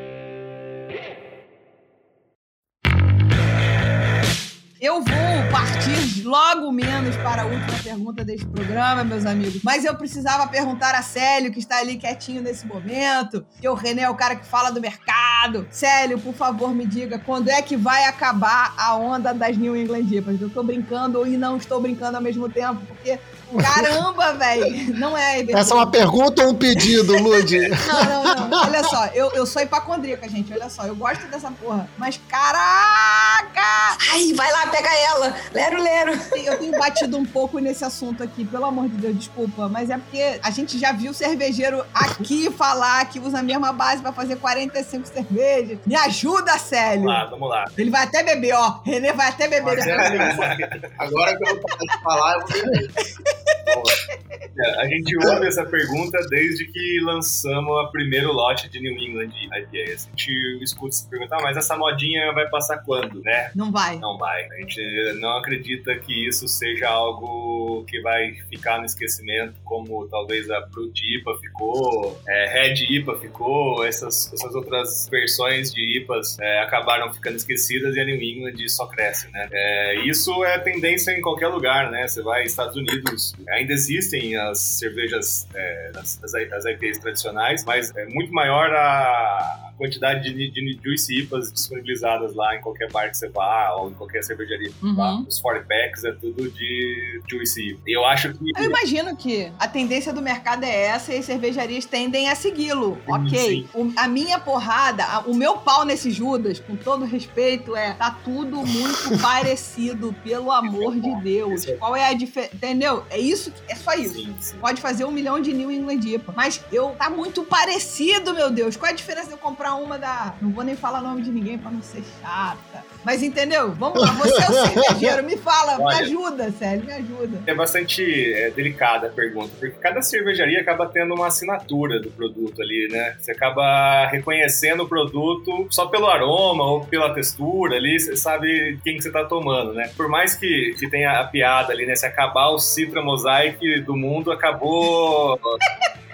Eu vou partir logo menos para a última pergunta deste programa, meus amigos. Mas eu precisava perguntar a Célio, que está ali quietinho nesse momento. Que o René é o cara que fala do mercado. Célio, por favor, me diga quando é que vai acabar a onda das New England IPAs? Eu tô brincando e não estou brincando ao mesmo tempo, porque caramba, velho, não é. Essa é uma pergunta ou um pedido, Lud? Não, não, não. Olha só, eu, eu sou hipacondríaca, gente. Olha só, eu gosto dessa porra. Mas caraca! Ai, vai lá, pega ela. Lero, lero. Eu tenho batido um pouco nesse assunto aqui, pelo amor de Deus, desculpa. Mas é porque a gente já viu cervejeiro aqui falar que usa a mesma base pra fazer 45 cervejas. Me ajuda, Célio! Vamos lá, vamos lá. Ele vai até beber, ó. René vai até beber Mas é, agora que eu vou parar de falar, eu vou beber. É, A gente ouve essa pergunta desde que lançamos o primeiro lote de New England IPAs. A gente escuta se perguntar, mas essa modinha vai passar quando, né? Não vai. Não vai. A gente não acredita que isso seja algo que vai ficar no esquecimento, como talvez a Brut IPA ficou, é, Red IPA ficou, essas, essas outras versões de IPAs é, acabaram ficando esquecidas e a New England só cresce, né? É, isso é tendência em qualquer lugar, né? Você vai aos Estados Unidos, ainda existem as cervejas, é, as, as, tradicionais, mas é muito maior a quantidade de, de Juice IPAs disponibilizadas lá em qualquer bar que você vá, ou em qualquer cervejaria. Uhum. Os 40 packs é tudo de Juice IPA. Eu acho que... Eu imagino que a tendência do mercado é essa e as cervejarias tendem a segui-lo. Ok. O- a minha porrada, a- o meu pau nesse Judas, com todo respeito, é tá tudo muito parecido, pelo amor de Deus. Esse é- Qual é a diferença? Entendeu? É isso, que- é só isso. Sim, sim. Pode fazer um milhão de New England IPA. Mas eu tá muito parecido, meu Deus. Qual é a diferença de eu comprar uma da. Não vou nem falar o nome de ninguém pra não ser chata. Mas entendeu? Vamos lá, você é o cervejeiro. Me fala, me Olha. ajuda, sério, me ajuda. É bastante é, delicada a pergunta, porque cada cervejaria acaba tendo uma assinatura do produto ali, né? Você acaba reconhecendo o produto só pelo aroma ou pela textura ali, você sabe quem que você tá tomando, né? Por mais que, que tenha a piada ali, né? Se acabar o Citra Mosaic do mundo, acabou...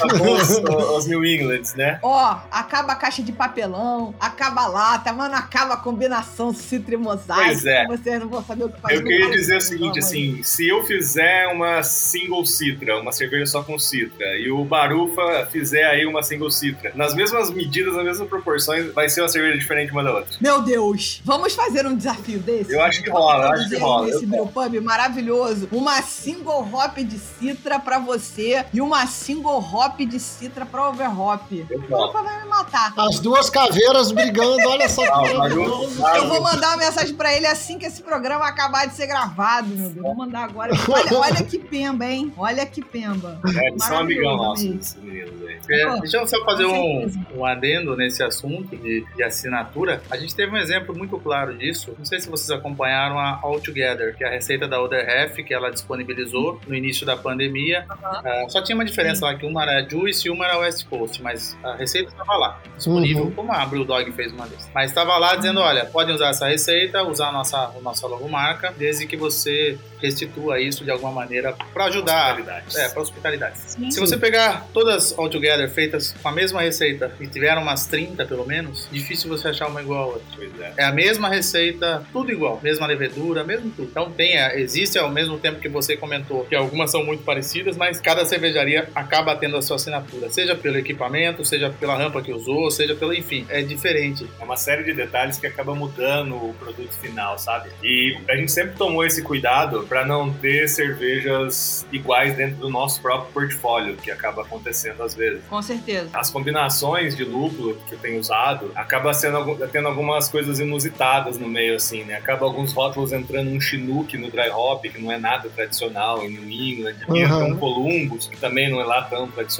acabou os, os New Englands, né? Ó, acaba a caixa de papelão, acaba a lata, mano, acaba a combinação citra e mosaico. Pois é. Vocês não vão saber o que fazer. Eu queria dizer o seguinte, assim, se eu fizer uma single citra, uma cerveja só com citra, e o Barufa fizer aí uma single citra, nas mesmas medidas, nas mesmas proporções, vai ser uma cerveja diferente uma da outra. Meu Deus, vamos fazer um desafio desse? Eu acho que rola, eu acho que rola. aí Nesse Eu brewpub maravilhoso, uma single hop de citra pra você e uma single hop de citra pra overhop. Eu O falo. Rafa vai me matar. As duas caveiras brigando, olha só. O que Barufa- legal. Eu vou mandar uma mensagem pra ele assim que esse programa acabar de ser gravado, meu Deus. Vou mandar agora. Olha, olha que pemba, hein? Olha que pemba. É, eles são amigão Maravilhoso, nosso, amigo. esses meninos aí. É, deixa eu só fazer um, um adendo nesse assunto de, de assinatura. A gente teve um exemplo muito claro disso. Não sei se vocês acompanharam a All Together, que é a receita da Other Half, que ela disponibilizou no início da pandemia. Ah, só tinha uma diferença lá, que uma era Juice e uma era West Coast, mas a receita estava lá, disponível, Uhum. como a Brewdog fez uma vez. Mas estava lá dizendo, olha, podem usar essa receita, usar a nossa, a nossa logomarca, desde que você restitua isso de alguma maneira para ajudar. Hospitalidades. É, para hospitalidade. Sim. Se você pegar todas all together feitas com a mesma receita e tiveram umas 30 pelo menos, difícil você achar uma igual a outra. Pois é. É a mesma receita, tudo igual, mesma levedura, mesmo tudo. Então tem, é, existe ao mesmo tempo que você comentou que algumas são muito parecidas, mas cada cervejaria acaba tendo a sua assinatura, seja pelo equipamento, seja pela rampa que usou, seja pelo, enfim, é diferente. É uma série de detalhes que acaba mudando o produto final, sabe? E a gente sempre tomou esse cuidado para não ter cervejas iguais dentro do nosso próprio portfólio, que acaba acontecendo às vezes. Com certeza. As combinações de lúpulo que eu tenho usado acaba sendo tendo algumas coisas inusitadas no meio, assim, né? Acaba alguns rótulos entrando um Chinook no dry hop, que não é nada tradicional em New England. Uhum. um Columbus, que também não é lá tão tradicional.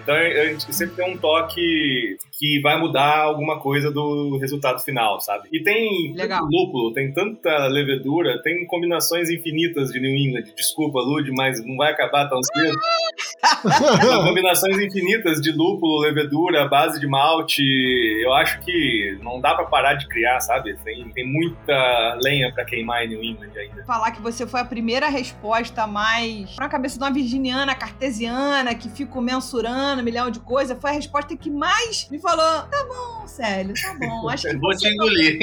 Então a gente sempre tem um toque que vai mudar alguma coisa do resultado final, sabe? E tem Legal. tanto lúpulo, tem tanta levedura, tem combinações infinitas de New England. Desculpa, Lud, mas não vai acabar tão cedo. São combinações infinitas de lúpulo, levedura, base de malte. Eu acho que não dá pra parar de criar, sabe? Tem, tem muita lenha pra queimar em New England ainda. Falar que você foi a primeira resposta mais pra cabeça de uma virginiana cartesiana que fico mensurando um milhão de coisas, foi a resposta que mais me falou: tá bom, Célio, tá bom. Acho que Eu vou te engolir.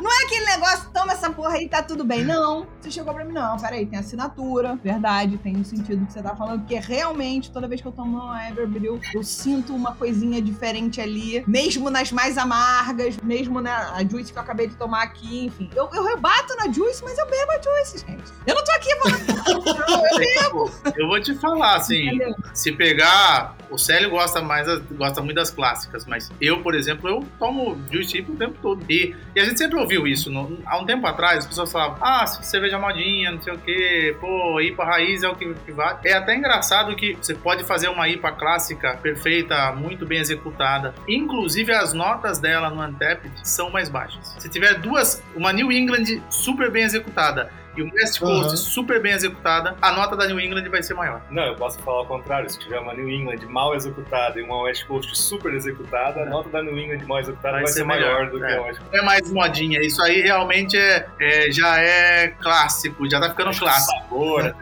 Não é aquele negócio, toma essa porra aí, tá tudo bem. Não. Você chegou pra mim, não, peraí, tem assinatura. Verdade, tem o sentido que você tá falando, porque realmente, toda vez que eu tomo uma Everbril, eu sinto uma coisinha diferente ali. Mesmo nas mais amargas, mesmo na a Juice que eu acabei de tomar aqui, enfim. Eu, eu rebato na Juice, mas eu bebo a Juice, gente. Eu não tô aqui falando. eu bebo. Eu vou te falar, assim, Entendeu? se pegar. O Célio gosta mais, gosta muito das clássicas, mas eu, por exemplo, eu tomo Juice Chip o tempo todo. E, e a gente sempre ouviu isso. no- há um tempo atrás, as pessoas falavam, ah, cerveja modinha, não sei o quê, pô, IPA raiz é o que, que vale. É até engraçado que você pode fazer uma IPA clássica perfeita, muito bem executada. Inclusive, as notas dela no Untapped são mais baixas. Se tiver duas, uma New England super bem executada e uma West Coast Aham. super bem executada, a nota da New England vai ser maior. Não, eu posso falar o contrário. Se tiver uma New England mal executada e uma West Coast super executada, a nota da New England mal executada vai, ser maior do que é. a West Coast. é mais modinha. Isso aí realmente é, é- já é clássico, já tá ficando clássico. Sabor,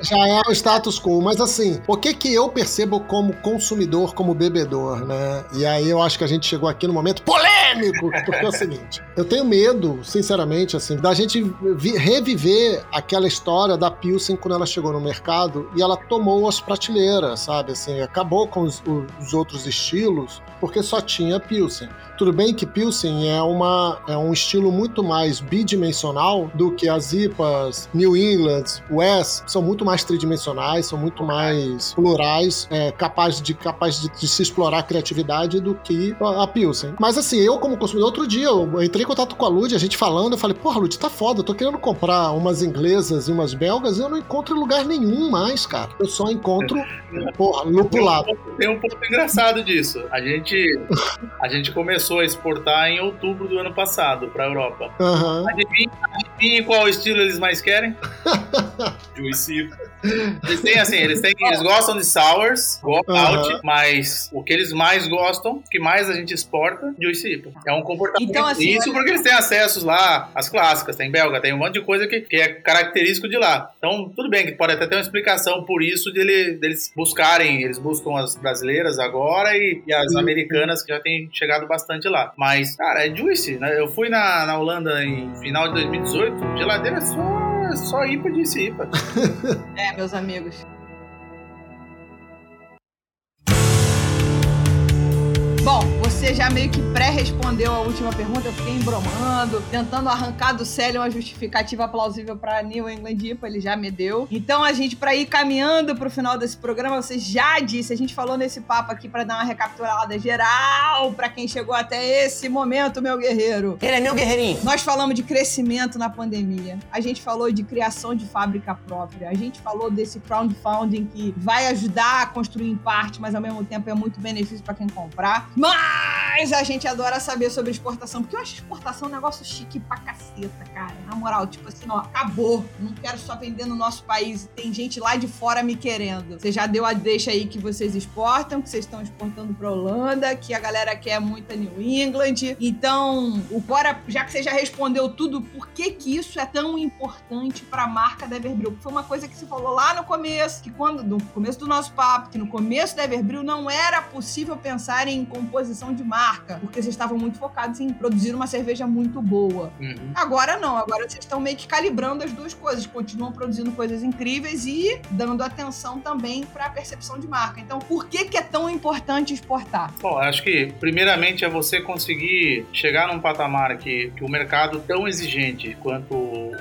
Já é o status quo, mas assim, o que que eu percebo como consumidor, como bebedor, né? E aí eu acho que a gente chegou aqui no momento polêmico, porque é o seguinte, eu tenho medo, sinceramente, assim, da gente vi- reviver aquela história da Pilsen quando ela chegou no mercado e ela tomou as prateleiras, sabe? Assim, acabou com os, os outros estilos porque só tinha Pilsen. Tudo bem que Pilsen é, uma, é um estilo muito mais bidimensional do que as IPAs New England, West, são muito mais tridimensionais, são muito mais plurais, é, capazes de, capaz de, de se explorar a criatividade do que a, a Pilsen. Mas assim, eu como consumidor, outro dia eu entrei em contato com a Lud, a gente falando, eu falei, porra, Lud, tá foda, eu tô querendo comprar umas inglesas e umas belgas eu não encontro em lugar nenhum mais, cara. Eu só encontro, porra, lupulado. Tem um ponto engraçado disso. A gente, a gente começou a exportar em outubro do ano passado pra Europa. Aham. Adivinha, adivinha qual estilo eles mais querem? Juicy. Eles têm assim, eles, têm, eles gostam de sours, go out, mas o que eles mais gostam, o que mais a gente exporta, Juice IPA. É um comportamento. Então, assim, Isso porque eles têm acessos lá, às clássicas, tem belga, tem um monte de coisa que, que é característico de lá. Então, tudo bem que pode até ter uma explicação por isso dele, deles buscarem, eles buscam as brasileiras agora e, e as Uhum. americanas que já têm chegado bastante lá. Mas, cara, é Juice, né? Eu fui na, na Holanda em final de 2018, geladeira é só, IPA Juice IPA. É, meus amigos. Bom, você já meio que pré-respondeu a última pergunta, eu fiquei embromando, tentando arrancar do Célio uma justificativa plausível para New England IPA, ele já me deu. Então a gente, para ir caminhando pro final desse programa, você já disse, a gente falou nesse papo aqui para dar uma recapitulada geral para quem chegou até esse momento, meu guerreiro. Ele é meu guerreirinho. Nós falamos de crescimento na pandemia. A gente falou de criação de fábrica própria. A gente falou desse crowdfunding que vai ajudar a construir em parte, mas ao mesmo tempo é muito benefício para quem comprar. Mann! Mas a gente adora saber sobre exportação, porque eu acho exportação um negócio chique pra caceta, cara. Na moral, tipo assim, ó, acabou. Não quero só vender no nosso país. Tem gente lá de fora me querendo. Você já deu a deixa aí que vocês exportam, que vocês estão exportando pra Holanda, que a galera quer muito a New England. Então, o Bora, já que você já respondeu tudo, por que que isso é tão importante pra marca da? Porque foi uma coisa que você falou lá no começo, que quando, no começo do nosso papo, que no começo da Everbril não era possível pensar em composição de marca, porque vocês estavam muito focados em produzir uma cerveja muito boa. Uhum. Agora não, agora vocês estão meio que calibrando as duas coisas, continuam produzindo coisas incríveis e dando atenção também para a percepção de marca. Então, por que que é tão importante exportar? Bom, acho que primeiramente é você conseguir chegar num patamar que, que o mercado tão exigente quanto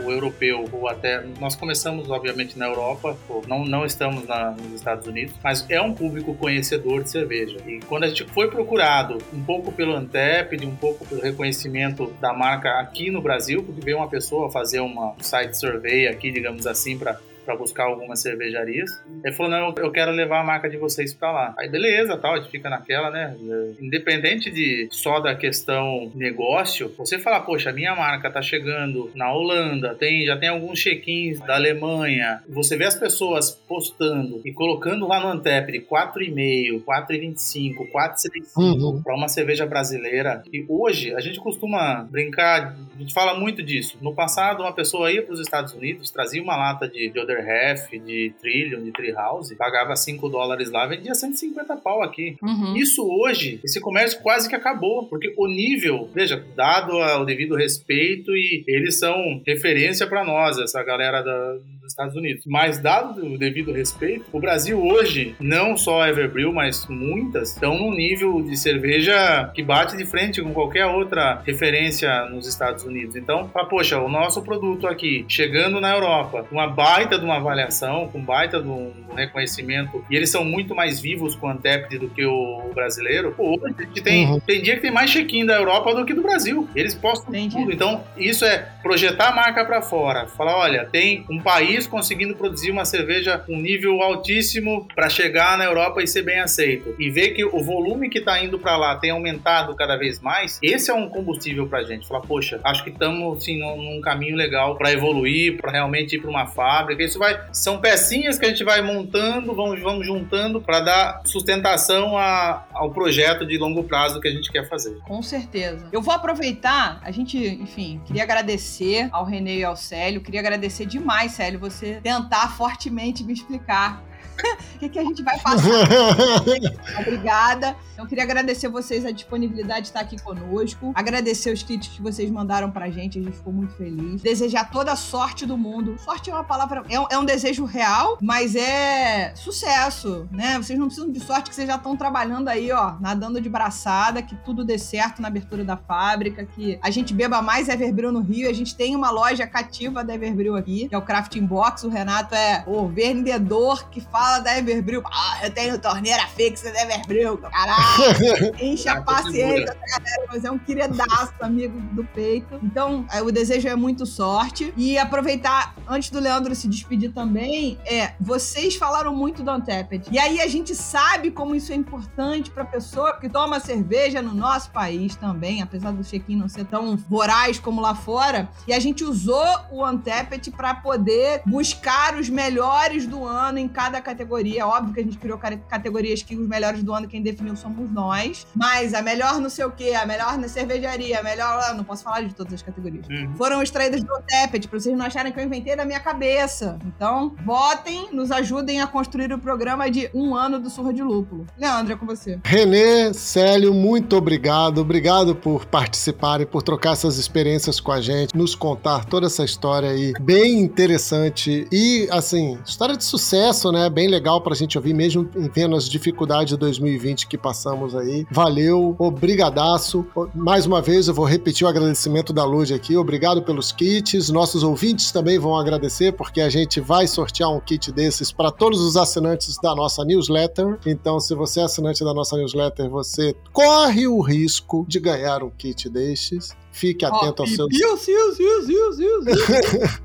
o europeu ou até nós começamos obviamente na Europa, não não estamos na, nos Estados Unidos, mas é um público conhecedor de cerveja. E quando a gente foi procurado um pouco pelo Antep, um pouco pelo reconhecimento da marca aqui no Brasil, porque veio uma pessoa fazer uma site survey aqui, digamos assim, para para buscar algumas cervejarias. Ele falou: não, eu quero levar a marca de vocês para lá. Aí beleza, tal, a gente fica naquela, né? Independente de só da questão negócio, você fala, poxa, a minha marca tá chegando na Holanda, tem, já tem alguns check-ins da Alemanha. Você vê as pessoas postando e colocando lá no Antep de 4,5, 4,25, 4,75 uhum. para uma cerveja brasileira. E hoje a gente costuma brincar, a gente fala muito disso. No passado, uma pessoa ia para os Estados Unidos, trazia uma lata de, de Half, de Trillium, de Treehouse, pagava 5 dólares lá, vendia 150 pau aqui. Uhum. Isso hoje, esse comércio quase que acabou, porque o nível, veja, dado o devido respeito e eles são referência para nós, essa galera da, dos Estados Unidos. Mas dado o devido respeito, o Brasil hoje, não só a Everbrewing, mas muitas, estão num nível de cerveja que bate de frente com qualquer outra referência nos Estados Unidos. Então, ah, poxa, o nosso produto aqui, chegando na Europa, uma baita de uma avaliação, com baita de um reconhecimento, e eles são muito mais vivos com o Antep do que o brasileiro, pô, a gente tem, uhum. tem dia que tem mais check-in da Europa do que do Brasil. Eles postam Entendi. tudo. Então, isso é projetar a marca para fora. Falar, olha, tem um país conseguindo produzir uma cerveja com nível altíssimo para chegar na Europa e ser bem aceito. E ver que o volume que está indo para lá tem aumentado cada vez mais, esse é um combustível para a gente. Falar, poxa, acho que estamos assim, num, num caminho legal para evoluir, para realmente ir para uma fábrica. Isso vai, são pecinhas que a gente vai montando, vamos, vamos juntando para dar sustentação a, ao projeto de longo prazo que a gente quer fazer. Com certeza. Eu vou aproveitar, a gente, enfim, queria agradecer ao Renê e ao Célio, queria agradecer demais, Célio, você tentar fortemente me explicar o que, que, a gente vai passar. Obrigada. Eu queria agradecer vocês a disponibilidade de estar aqui conosco. Agradecer os kits que vocês mandaram pra gente. A gente ficou muito feliz. Desejar toda a sorte do mundo. Sorte é uma palavra. É um, é um desejo real, mas é sucesso, né? Vocês não precisam de sorte que vocês já estão trabalhando aí, ó, nadando de braçada, que tudo dê certo na abertura da fábrica, que a gente beba mais Everbril no Rio. A gente tem uma loja cativa da Everbril aqui, que é o Crafting Box. O Renato é o vendedor que fala fala da Everbril. Ah, eu tenho torneira fixa da Everbril. Caralho, enche a paciência da galera, mas é um queridaço, amigo do peito. Então, é, o desejo é muito sorte. E aproveitar, antes do Leandro se despedir também, é, vocês falaram muito do Anteped. E aí a gente sabe como isso é importante pra pessoa que toma cerveja no nosso país também, apesar do check-in não ser tão voraz como lá fora. E a gente usou o Antepet para poder buscar os melhores do ano em cada categoria categoria. Óbvio que a gente criou categorias que os melhores do ano quem definiu somos nós. Mas a melhor não sei o quê, a melhor na cervejaria, a melhor. Não posso falar de todas as categorias. Uhum. Foram extraídas do Tepet, pra vocês não acharem que eu inventei da minha cabeça. Então, votem, nos ajudem a construir o programa de um ano do Surra de Lúpulo. Leandro, é com você. Renê, Célio, muito obrigado. Obrigado por participar e por trocar essas experiências com a gente, nos contar toda essa história aí, bem interessante e, assim, história de sucesso, né? Bem legal pra gente ouvir, mesmo vendo as dificuldades de 2020 que passamos aí. Valeu, obrigadaço. Mais uma vez eu vou repetir o agradecimento da Lud aqui. Obrigado pelos kits. Nossos ouvintes também vão agradecer, porque a gente vai sortear um kit desses para todos os assinantes da nossa newsletter. Então, se você é assinante da nossa newsletter, você corre o risco de ganhar um kit destes. Fique atento oh, aos seus. Deus, Deus, Deus, Deus, Deus.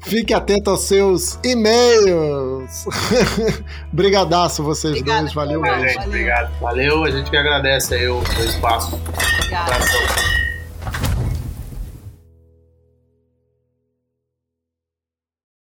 Fique atento aos seus e-mails. Brigadaço vocês Obrigada, dois, valeu, valeu. Gente, obrigado. Valeu, a gente que agradece aí o, o espaço. Obrigado.